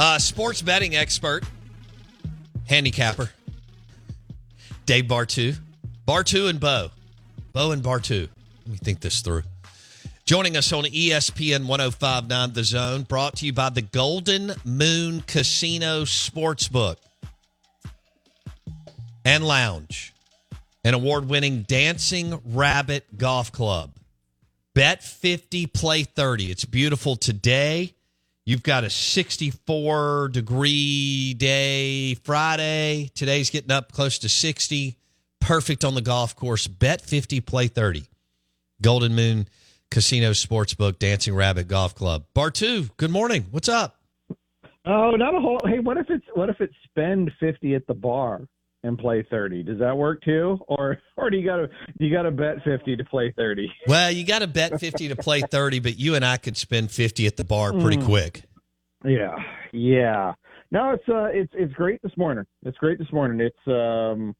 Uh, sports betting expert, handicapper, Dave Bartoo. Bartoo and Bo. Bo and Bartoo. Let me think this through. Joining us on ESPN 1059 The Zone, brought to you by the Golden Moon Casino Sportsbook and Lounge, an award winning Dancing Rabbit Golf Club. Bet 50, play 30. It's beautiful today. You've got a 64 degree day Friday. Today's getting up close to 60. Perfect on the golf course. Bet 50, play 30. Golden Moon Casino Sportsbook, Dancing Rabbit Golf Club. Bartoo, good morning. What's up? Oh, not a whole. Hey, what if it's what if it's spend fifty at the bar and play thirty? Does that work too, or or do you got to you got to bet fifty to play thirty? Well, you got to bet 50 to play 30, but you and I could spend 50 at the bar pretty Mm. quick. Yeah, yeah. No, it's uh, it's it's great this morning. It's great this morning. It's um,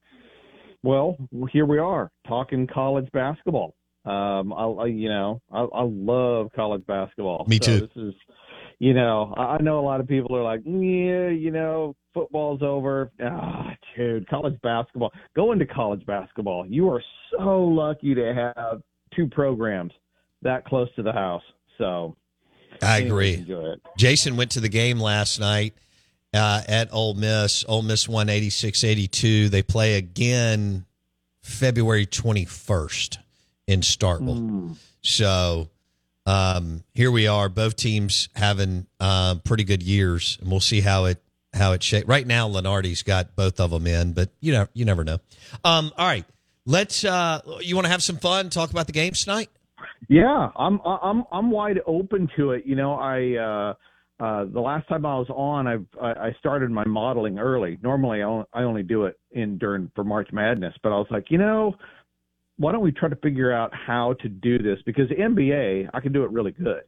well, here we are talking college basketball. Um, I, I you know I, I love college basketball. Me So too. This is, you know, I know a lot of people are like, yeah, you know, football's over. Ah, dude, college basketball. Go into college basketball. You are so lucky to have two programs that close to the house. So I agree. Jason went to the game last night uh, at Ole Miss. Ole Miss won 86 82. They play again February 21st in Starkville. Mm. So um, here we are, both teams having uh, pretty good years, and we'll see how it how it shapes. Right now, Lunardi's got both of them in, but you know, you never know. Um, all right, let's. Uh, you want to have some fun? Talk about the games tonight. Yeah, I'm I'm I'm wide open to it. You know, I uh, uh, the last time I was on, I I started my modeling early. Normally, I only, I only do it in during for March Madness, but I was like, you know, why don't we try to figure out how to do this? Because the NBA, I can do it really good,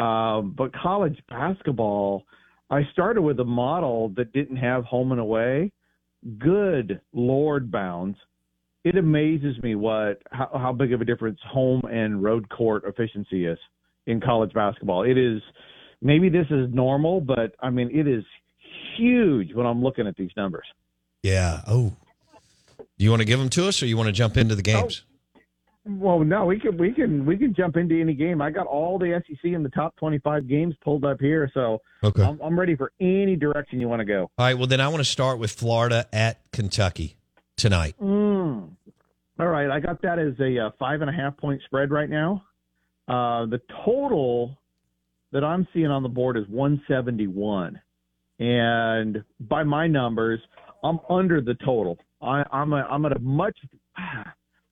um, but college basketball, I started with a model that didn't have home and away. Good Lord, bounds it amazes me what how, how big of a difference home and road court efficiency is in college basketball. It is maybe this is normal, but I mean it is huge when I'm looking at these numbers. Yeah. Oh, do you want to give them to us, or you want to jump into the games? Well, no, we can we can we can jump into any game. I got all the SEC in the top 25 games pulled up here, so Okay. I'm, I'm ready for any direction you want to go. All right. Well, then I want to start with Florida at Kentucky tonight. Mm. All right, I got that as a uh, five and a half point spread right now. Uh, the total that I'm seeing on the board is 171, and by my numbers, I'm under the total. I, I'm a, I'm at a much.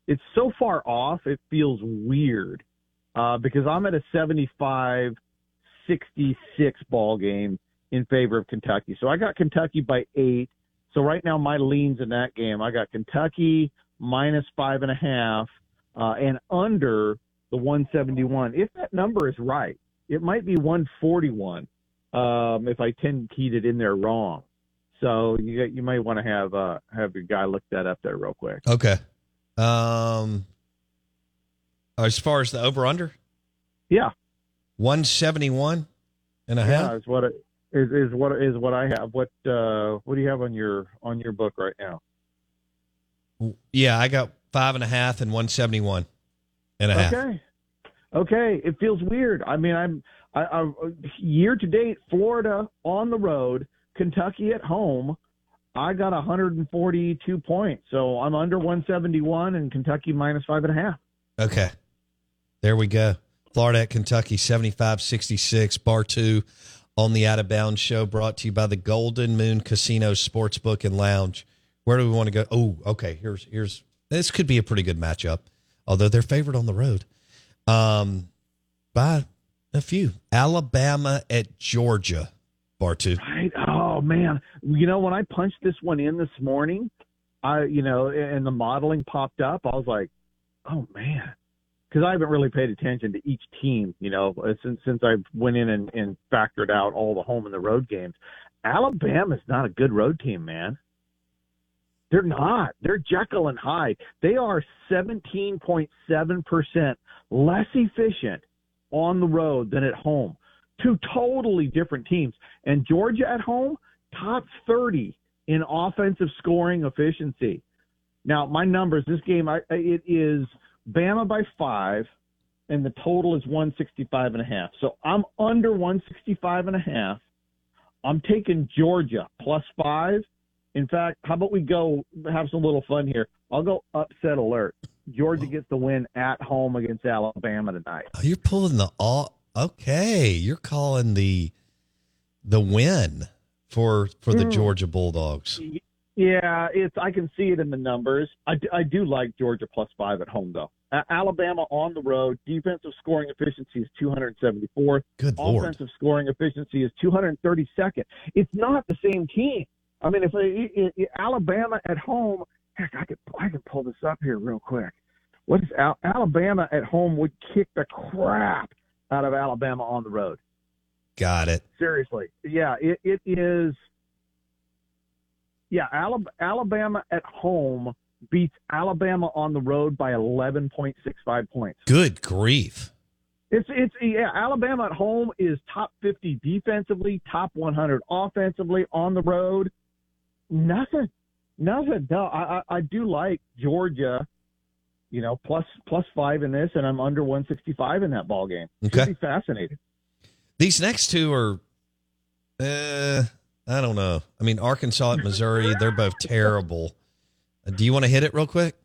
It's so far off, it feels weird uh, because I'm at a 75 66 ball game in favor of Kentucky. So I got Kentucky by eight. So right now my leans in that game, I got Kentucky minus five and a half uh, and under the 171. If that number is right, it might be 141 um, if I ten keyed it in there wrong. So you you might want to have uh, have your guy look that up there real quick. Okay. Um, as far as the over under, Yeah, 171 and a half. is what it is is what is what I have. What uh, what do you have on your on your book right now? Yeah, I got five and a half and 171 and a half. Okay. Okay. It feels weird. I mean, I'm I, I year to date, Florida on the road, Kentucky at home. I got 142 points, so I'm under 171, and Kentucky minus five and a half. Okay. There we go. Florida at Kentucky, 75 66. Bartoo on the Out of Bounds show, brought to you by the Golden Moon Casino Sportsbook and Lounge. Where do we want to go? Oh, okay. Here's, here's, this could be a pretty good matchup, although they're favored on the road um, by a few. Alabama at Georgia, Bartoo. Right? Man, you know when I punched this one in this morning, I you know and the modeling popped up, I was like, oh man, because I haven't really paid attention to each team, you know, uh, since since I went in and, and factored out all the home and the road games. Alabama's not a good road team, man. They're not. They're Jekyll and Hyde. They are 17.7% less efficient on the road than at home. two totally different teams. And Georgia at home, top 30 in offensive scoring efficiency. Now, my numbers, this game, I, it is Bama by five, and the total is 165 and a half. So I'm under 165 and a half. I'm taking Georgia plus five. In fact, how about we go have some little fun here? I'll go upset alert. Georgia gets the win at home against Alabama tonight. Oh, you're pulling the all. Okay, you're calling the the win for for the mm. Georgia Bulldogs. Yeah, it's I can see it in the numbers. I, I do like Georgia plus five at home though. Alabama on the road, defensive scoring efficiency is 274th. Good Lord. Offensive scoring efficiency is 232nd. It's not the same team. I mean, if Alabama at home, heck, I could I can pull this up here real quick. What is Al- Alabama at home would kick the crap out of Alabama on the road. Got it. Seriously, yeah, it, it is. Yeah, Alabama at home beats Alabama on the road by 11.65 points. Good grief. It's it's yeah, Alabama at home is top 50 defensively, top 100 offensively on the road. Nothing. Nothing. No, I I, I do like Georgia you know, plus plus five in this, and I'm under 165 in that ball game. Okay, Should be fascinating. These next two are, uh, I don't know. I mean, Arkansas at Missouri, they're both terrible. Uh, do you want to hit it real quick?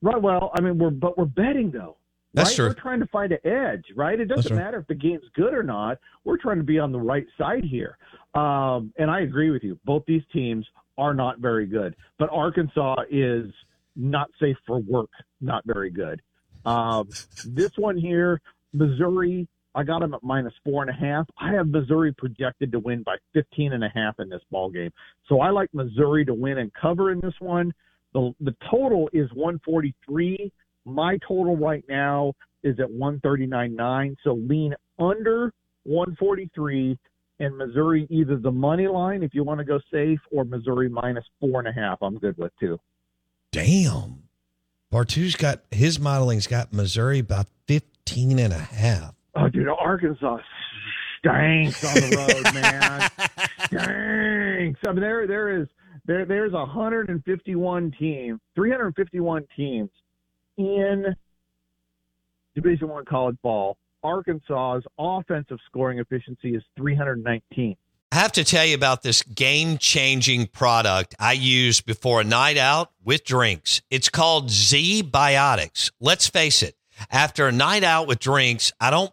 Right. Well, I mean, we're but we're betting though. That's right? true. We're trying to find an edge, right? It doesn't matter if the game's good or not. We're trying to be on the right side here. Um, and I agree with you. Both these teams are not very good, but Arkansas is not safe for work, not very good. Um, this one here, Missouri, I got them at minus four and a half. I have Missouri projected to win by 15 and a half in this ball game. So I like Missouri to win and cover in this one. The, the total is 143. My total right now is at 139.9. So lean under 143 and Missouri either the money line if you want to go safe or Missouri minus four and a half. I'm good with too. Damn. Bartoo's got his modeling's got Missouri about 15 and a half. Oh, dude, Arkansas stinks on the road, man. stinks. I mean, there, there is, there, there's 151 teams, 351 teams in Division One college ball. Arkansas's offensive scoring efficiency is 319. I have to tell you about this game changing product I use before a night out with drinks. It's called Z Biotics. Let's face it, after a night out with drinks, I don't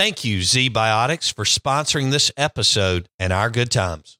Thank you, ZBiotics, for sponsoring this episode and our good times.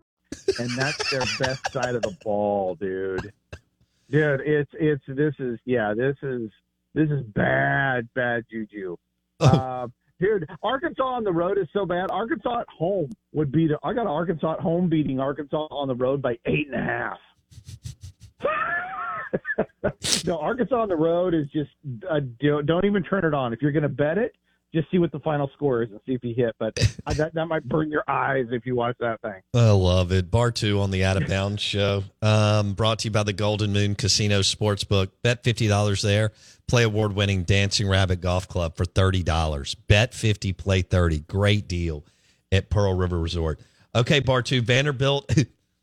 and that's their best side of the ball, dude. Dude, it's it's this is yeah, this is this is bad, bad juju. Oh. Uh, dude, Arkansas on the road is so bad. Arkansas at home would beat. I got Arkansas at home beating Arkansas on the road by eight and a half. no, Arkansas on the road is just uh, don't, don't even turn it on. If you're going to bet it, just see what the final score is and see if he hit. But that that might burn your eyes if you watch that thing. I love it. Bartoo on the Out of Bounds show. Um, brought to you by the Golden Moon Casino Sportsbook. Bet fifty dollars there. Play award winning Dancing Rabbit Golf Club for thirty dollars. Bet fifty, play thirty. Great deal at Pearl River Resort. Okay, Bartoo, Vanderbilt.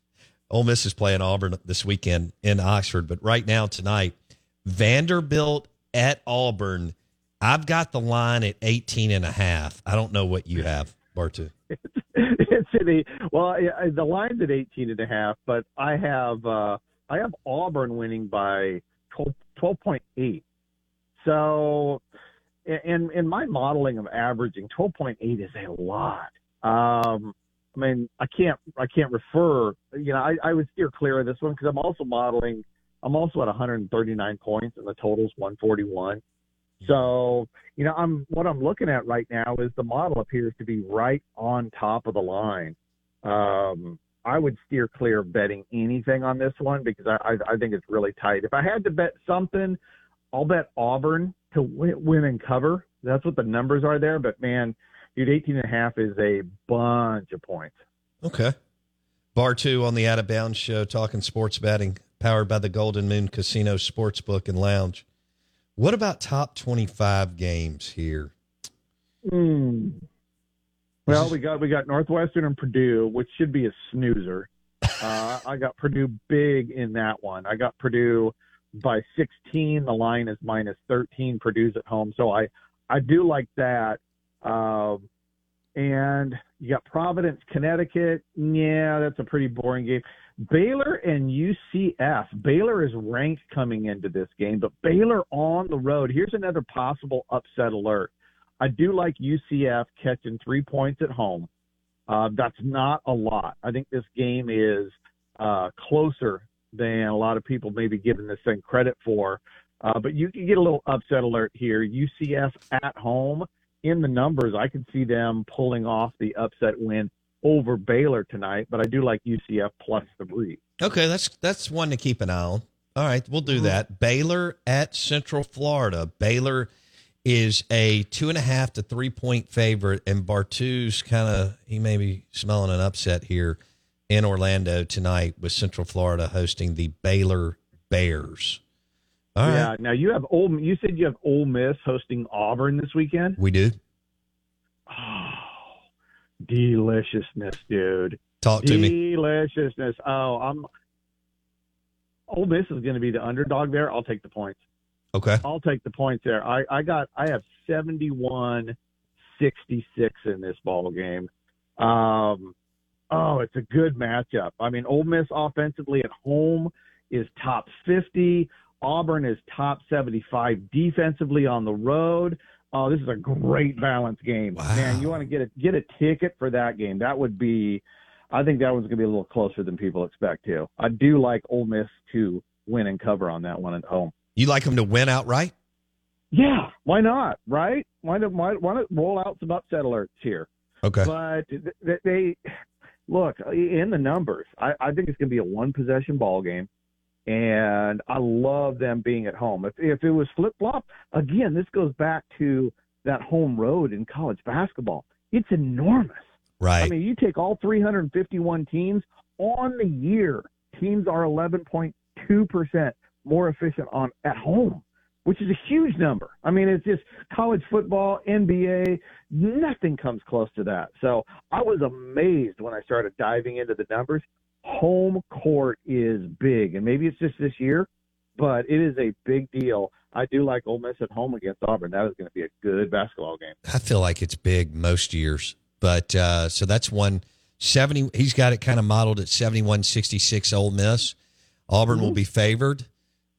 Ole Miss is playing Auburn this weekend in Oxford, but right now tonight, Vanderbilt at Auburn. I've got the line at 18 and a half. I don't know what you have, Bartoo. it's in the well, the line's at 18 and a half, but I have uh, I have Auburn winning by 12, 12.8. So, in in my modeling of averaging, 12.8 is a lot. Um, I mean, I can't I can't refer. You know, I, I would steer clear of this one because I'm also modeling. I'm also at 139 points and the total's 141. So, you know, I'm what I'm looking at right now is the model appears to be right on top of the line. Um, I would steer clear of betting anything on this one because I, I, I think it's really tight. If I had to bet something, I'll bet Auburn to win, win and cover. That's what the numbers are there. But man, dude, 18 and a half is a bunch of points. Okay. Bartoo on the Out of Bounds show, talking sports betting, powered by the Golden Moon Casino Sportsbook and Lounge. What about top 25 games here? Mm. Well, we got we got Northwestern and Purdue, which should be a snoozer. Uh, I got Purdue big in that one. I got Purdue by 16. The line is minus 13. Purdue's at home, so I I do like that. Um, and you got Providence, Connecticut. Yeah, that's a pretty boring game. Baylor and UCF. Baylor is ranked coming into this game, but Baylor on the road. Here's another possible upset alert. I do like UCF catching three points at home. Uh, that's not a lot. I think this game is uh, closer than a lot of people maybe giving this thing credit for. Uh, but you can get a little upset alert here. UCF at home in the numbers, I could see them pulling off the upset win over Baylor tonight, but I do like UCF plus three. Okay, that's that's one to keep an eye on. All right, we'll do mm-hmm. that. Baylor at Central Florida. Baylor is a two and a half to three point favorite, and Bartoo's kind of he may be smelling an upset here in Orlando tonight with Central Florida hosting the Baylor Bears. All yeah. Right. Now you have old. You said you have Ole Miss hosting Auburn this weekend. We do. Oh, deliciousness, dude. Talk to me. Deliciousness. Oh, I'm. Ole Miss is going to be the underdog there. I'll take the points. Okay. I'll take the points there. I, I got. I have 71 66 in this ball game. Um, oh, it's a good matchup. I mean, Ole Miss offensively at home is top 50. Auburn is top 75 defensively on the road. Oh, this is a great balance game. Wow. Man, you want to get a get a ticket for that game. That would be I think that one's going to be a little closer than people expect to. I do like Ole Miss to win and cover on that one at home. You like them to win outright? Yeah, why not? Right? Why not? Why, why not roll out some upset alerts here? Okay. But they, they look in the numbers. I, I think it's going to be a one possession ball game and I love them being at home. If if it was flip flop, again, this goes back to that home road in college basketball. It's enormous. Right. I mean, you take all 351 teams on the year, teams are 11.2 percent more efficient on at home, which is a huge number. I mean, it's just college football, NBA, nothing comes close to that. So I was amazed when I started diving into the numbers home court is big, and maybe it's just this year, but it is a big deal. I do like Ole Miss at home against Auburn. That is going to be a good basketball game. I feel like it's big most years, but uh, so that's one seventy. He's got it kind of modeled at seventy one sixty six. Ole Miss, Auburn mm-hmm. will be favored.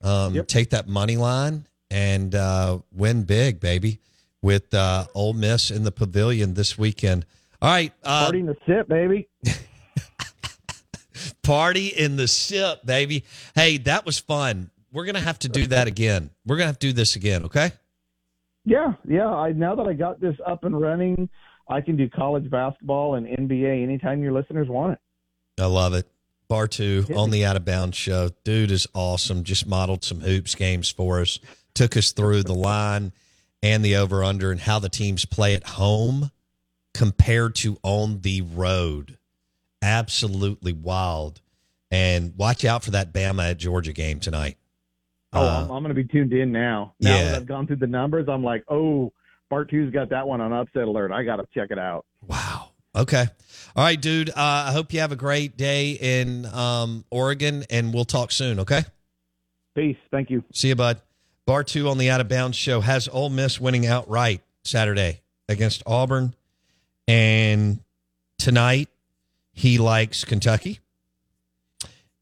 Um, yep. Take that money line and uh, win big, baby, with uh, Ole Miss in the pavilion this weekend. All right, uh, party in the sip, baby. Party in the sip, baby. Hey, that was fun. We're gonna have to do that again. We're gonna have to do this again, okay? Yeah, yeah. I now that I got this up and running, I can do college basketball and NBA anytime your listeners want it. I love it. Bartoo on the Out of Bounds show. Dude is awesome. Just modeled some hoops games for us. Took us through the line and the over under and how the teams play at home compared to on the road. Absolutely wild. And watch out for that Bama at Georgia game tonight. Oh, Uh, I'm, I'm going to be tuned in now. Now yeah. that I've gone through the numbers, I'm like, oh, Bartoo's got that one on upset alert. I got to check it out. Wow. Okay. All right, dude. Uh, I hope you have a great day in um, Oregon, and we'll talk soon. Okay. Peace. Thank you. See you, bud. Bartoo on the Out of Bounds show has Ole Miss winning outright Saturday against Auburn, and tonight he likes Kentucky,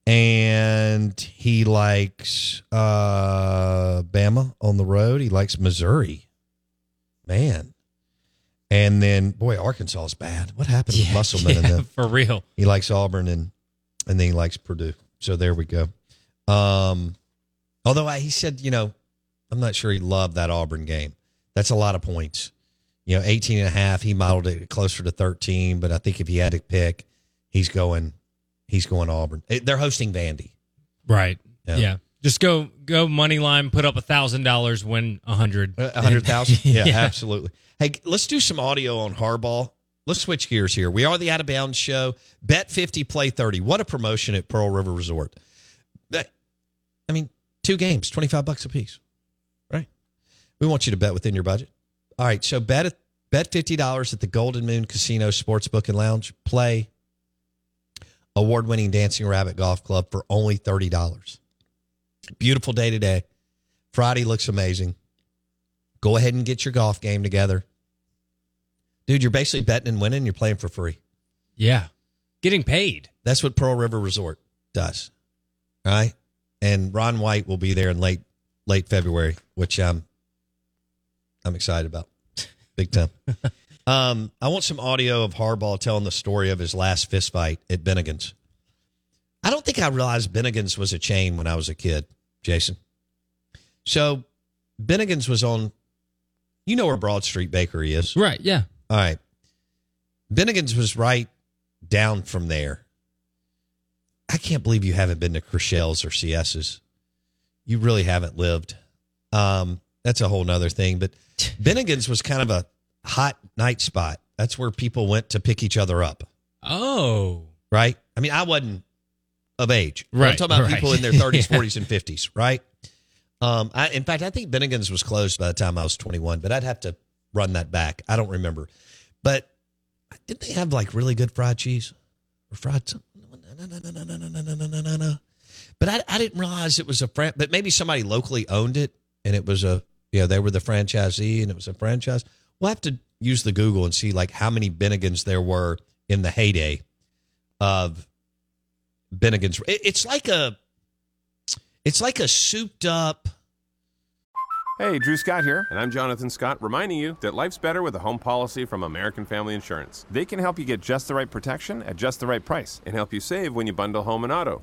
and he likes uh, Bama on the road. He likes Missouri. Man. And then, boy, Arkansas is bad. What happened with Musselman and them? for real. He likes Auburn and and then he likes Purdue. So there we go. Um, although I, he said, you know, I'm not sure he loved that Auburn game. That's a lot of points. You know, 18 and a half, he modeled it closer to 13, but I think if he had to pick, he's going he's going Auburn. They're hosting Vandy. Right. Yeah. Yeah. Just go go money line, put up a thousand dollars, win a hundred. A hundred thousand? Yeah, absolutely. Hey, let's do some audio on Harbaugh. Let's switch gears here. We are the Out of Bounds show. Bet 50, play 30. What a promotion at Pearl River Resort. That, I mean, two games, 25 bucks a piece, right? We want you to bet within your budget. All right, so bet bet $50 at the Golden Moon Casino Sportsbook and Lounge. Play award-winning Dancing Rabbit Golf Club for only $30. Beautiful day today. Friday looks amazing. Go ahead and get your golf game together. Dude, you're basically betting and winning. You're playing for free. Yeah. Getting paid. That's what Pearl River Resort does. All right. And Ron White will be there in late late February, which I'm I'm excited about. Big time. um, I want some audio of Harbaugh telling the story of his last fist fight at Bennigan's. I don't think I realized Bennigan's was a chain when I was a kid, Jason. So Bennigan's was on you know where Broad Street Bakery is. Right. Yeah. All right. Bennigan's was right down from there. I can't believe you haven't been to Chriselle's or CS's. You really haven't lived. Um, that's a whole nother thing. But Bennigan's was kind of a hot night spot. That's where people went to pick each other up. Oh. Right? I mean, I wasn't of age. Right. I'm talking about right. people in their 30s, yeah. 40s, and 50s, right? Um, I, in fact, I think Bennigan's was closed by the time I was 21, but I'd have to run that back. I don't remember. But didn't they have like really good fried cheese or fried? But I, I didn't realize it was a fran- but maybe somebody locally owned it and it was a you know they were the franchisee and it was a franchise. We'll have to use the Google and see like how many Bennigans there were in the heyday of Bennigan's. It's like a, it's like a souped up. Hey, Drew Scott here, and I'm Jonathan Scott, reminding you that life's better with a home policy from American Family Insurance. They can help you get just the right protection at just the right price and help you save when you bundle home and auto.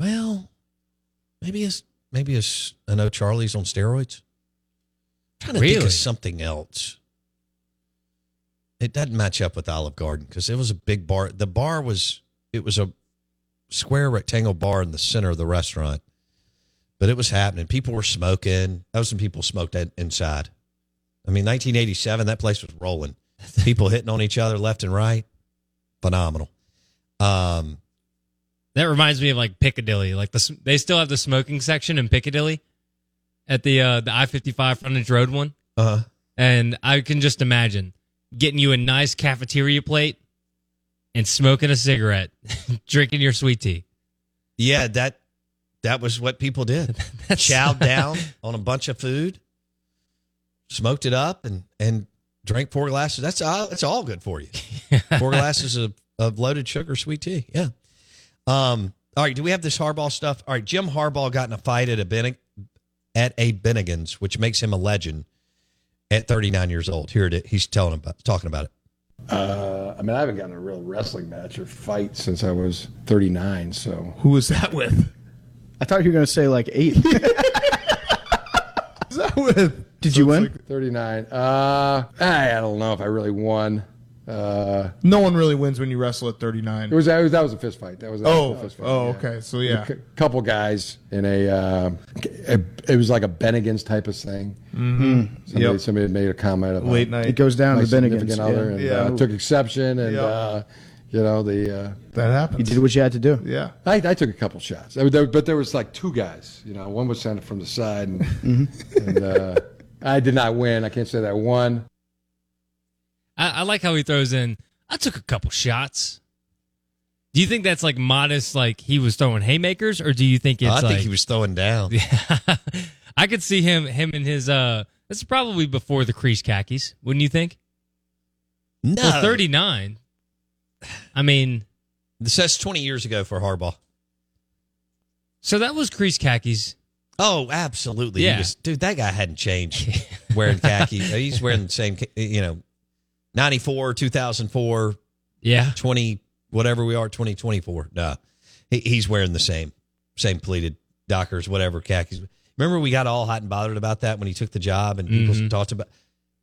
Well, maybe it's maybe it's I know Charlie's on steroids. I'm trying to think of something else. It doesn't match up with Olive Garden because it was a big bar. The bar was it was a square rectangle bar in the center of the restaurant, but it was happening. People were smoking. That was when people smoked in- inside. I mean, 1987, that place was rolling. People hitting on each other left and right. Phenomenal. Um, That reminds me of like Piccadilly. Like the they still have the smoking section in Piccadilly at the uh, the I fifty five frontage road one, Uh huh. and I can just imagine getting you a nice cafeteria plate and smoking a cigarette, drinking your sweet tea. yeah, that that was what people did. Chowed down on a bunch of food, smoked it up, and and drank four glasses. That's all. That's all good for you. Four glasses of, of loaded sugar sweet tea. Yeah. Um. All right. Do we have this Harbaugh stuff? All right. Jim Harbaugh got in a fight at a Bennig- at a Bennigan's, which makes him a legend. at 39 years old. Here it is. He's telling about talking about it. Uh, I mean, I haven't gotten a real wrestling match or fight since I was 39. So Who was that with? I thought you were going to say like eight. Who's that with? Did you win? 39. Uh, I, I don't know if I really won. Uh, No one really wins when you wrestle at 39. it was that was, that was a fist fight. That was Oh, a fist fight. oh, yeah. okay. So yeah, A couple guys in a, uh, a- it was like a Bennigan's type of thing. Mm-hmm. Somebody, Yep. somebody made a comment about late night. It goes down my to Bennigan's. significant other and Yeah. uh, took exception and Yep. uh, you know the uh, that happened. You did what you had to do. Yeah. I, I took a couple shots I mean, there, but there was like two guys you know one was sent from the side and, and uh, I did not win I can't say that I won I, I like how he throws in. I took a couple shots. Do you think that's like modest, like he was throwing haymakers, or do you think it's I think like he was throwing down. Yeah, I could see him, him and his. uh This is probably before the crease khakis, wouldn't you think? No, Well, thirty nine. I mean, This says 20 years ago for Harbaugh. so that was crease khakis. Oh, absolutely. Yeah. was- dude, that guy hadn't changed wearing khaki. He's wearing the same, you know, 94, 2004, Yeah, 20, whatever we are, 2024. No, he, he's wearing the same, same pleated Dockers, whatever khakis. Remember, we got all hot and bothered about that when he took the job and people Mhm. talked about,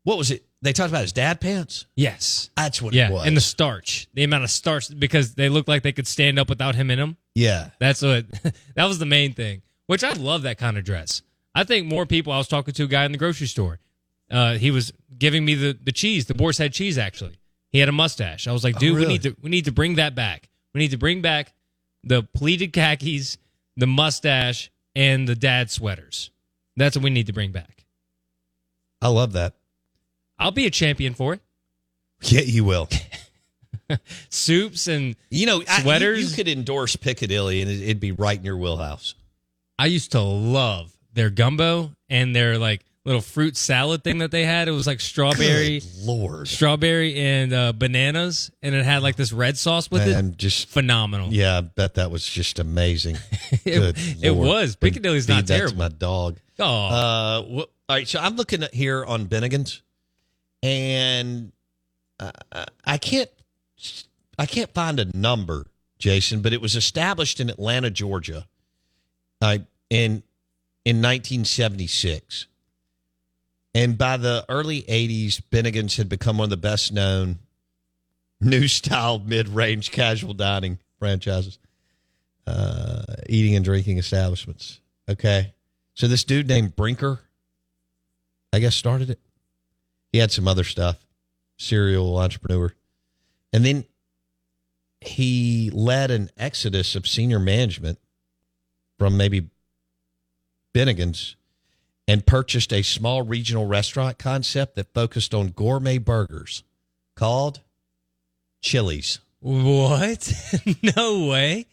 what was it? They talked about his dad pants. yes, That's what yeah, it was. and the starch, the amount of starch because they looked like they could stand up without him in them. yeah. That's what that was the main thing. Which I love that kind of dress. I think more people. I was talking to a guy in the grocery store. Uh, he was giving me the the cheese, the boar's head cheese. Actually, he had a mustache. I was like, Oh, dude, really? we need to we need to bring that back. We need to bring back the pleated khakis, the mustache, and the dad sweaters. That's what we need to bring back. I love that. I'll be a champion for it. Yeah, you will. Soups and You know, I- you- Sweaters? you, could endorse Piccadilly and it- it'd be right in your wheelhouse. I used to love their gumbo and their like little fruit salad thing that they had. It was like strawberry. Good Lord. strawberry and uh, bananas, and it had like this red sauce with it. And just Phenomenal. Yeah, I bet that was just amazing. it, it was. Piccadilly's not that terrible. my dog. Oh, Uh, wh- all right, so I'm looking at here on Bennigan's, and uh, I can't, I can't find a number, Jason, but it was established in Atlanta, Georgia, uh, in in 1976, and by the early 80s, Bennigan's had become one of the best known new style mid range casual dining franchises, uh, eating and drinking establishments. Okay. So this dude named Brinker, I guess, started it. He had some other stuff, serial entrepreneur. And then he led an exodus of senior management from maybe Bennigan's and purchased a small regional restaurant concept that focused on gourmet burgers called Chili's. what? no way.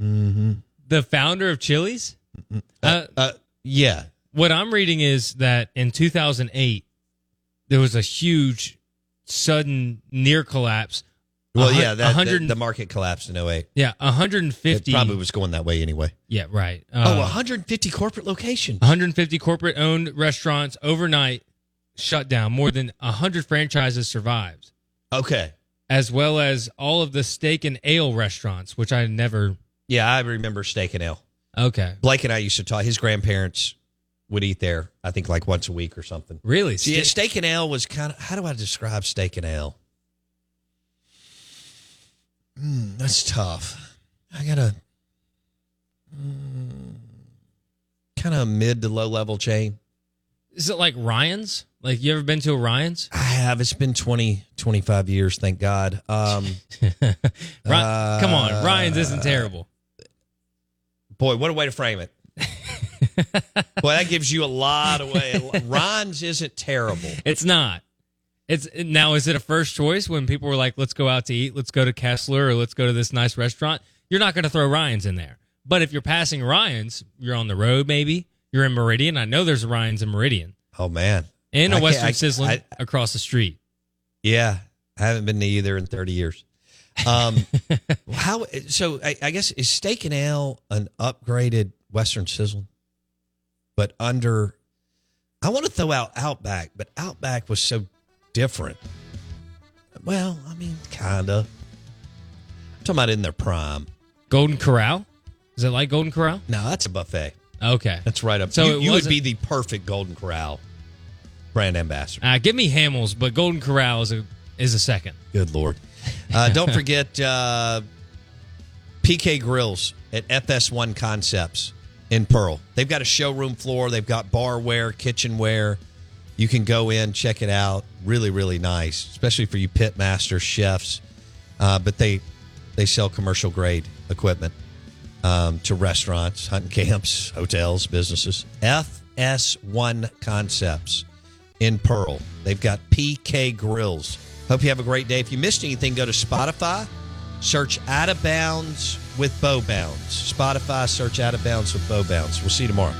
Mm-hmm. The founder of Chili's. Uh, Uh, yeah. what I'm reading is that in 2008 there was a huge, sudden near collapse. Well, hun- yeah, that, 100 that- the market collapsed in 08. yeah, It 150. probably was going that way anyway. Yeah, right. oh, Uh, 150 corporate locations. 150 corporate owned restaurants overnight shut down. More than 100 franchises survived. Okay. as well as all of the steak and ale restaurants, which I never. Yeah, I remember steak and ale. Okay, Blake and I used to talk. His grandparents would eat there, I think, like once a week or something. really? Ste- steak and ale was kind of, how do I describe steak and ale? Mm, that's tough. I got a kind of mid to low level chain. Is it like Ryan's? Like you ever been to a Ryan's? I have. It's been 20, 25 years, thank God. Um, Ry- Come on, Uh, Ryan's isn't terrible. boy, what a way to frame it. boy, that gives you a lot of way. Ron's isn't terrible. It's not. It's now. Is it a first choice when people were like, "Let's go out to eat. Let's go to Kessler or let's go to this nice restaurant." You're not going to throw Ryan's in there. But if you're passing Ryan's, you're on the road. Maybe you're in Meridian. I know there's a Ryan's in Meridian Oh, man. and a I Western I- Sizzling I- across the street. Yeah, I haven't been to either in thirty years. Um, how? So I, I guess is steak and ale an upgraded Western sizzling, but under? I want to throw out Outback, but Outback was so different. Well, I mean, kinda. I'm talking about in their prime. Golden Corral? Is it like Golden Corral? No, that's a buffet. Okay. That's right up. So you, it you would be the perfect Golden Corral brand ambassador. Uh, give me Hamels, but Golden Corral is a is a second. Good lord. Uh, don't forget uh, PK Grills at FS1 Concepts in Pearl. They've got a showroom floor. They've got barware, kitchenware. You can go in, check it out. Really, really nice, especially for you pit masters, chefs. Uh, but they they sell commercial grade equipment um, to restaurants, hunting camps, hotels, businesses. FS1 Concepts in Pearl. They've got PK Grills. Hope you have a great day. If you missed anything, go to Spotify, search Out of Bounds with Bo Bounds. Spotify, search Out of Bounds with Bo Bounds. We'll see you tomorrow.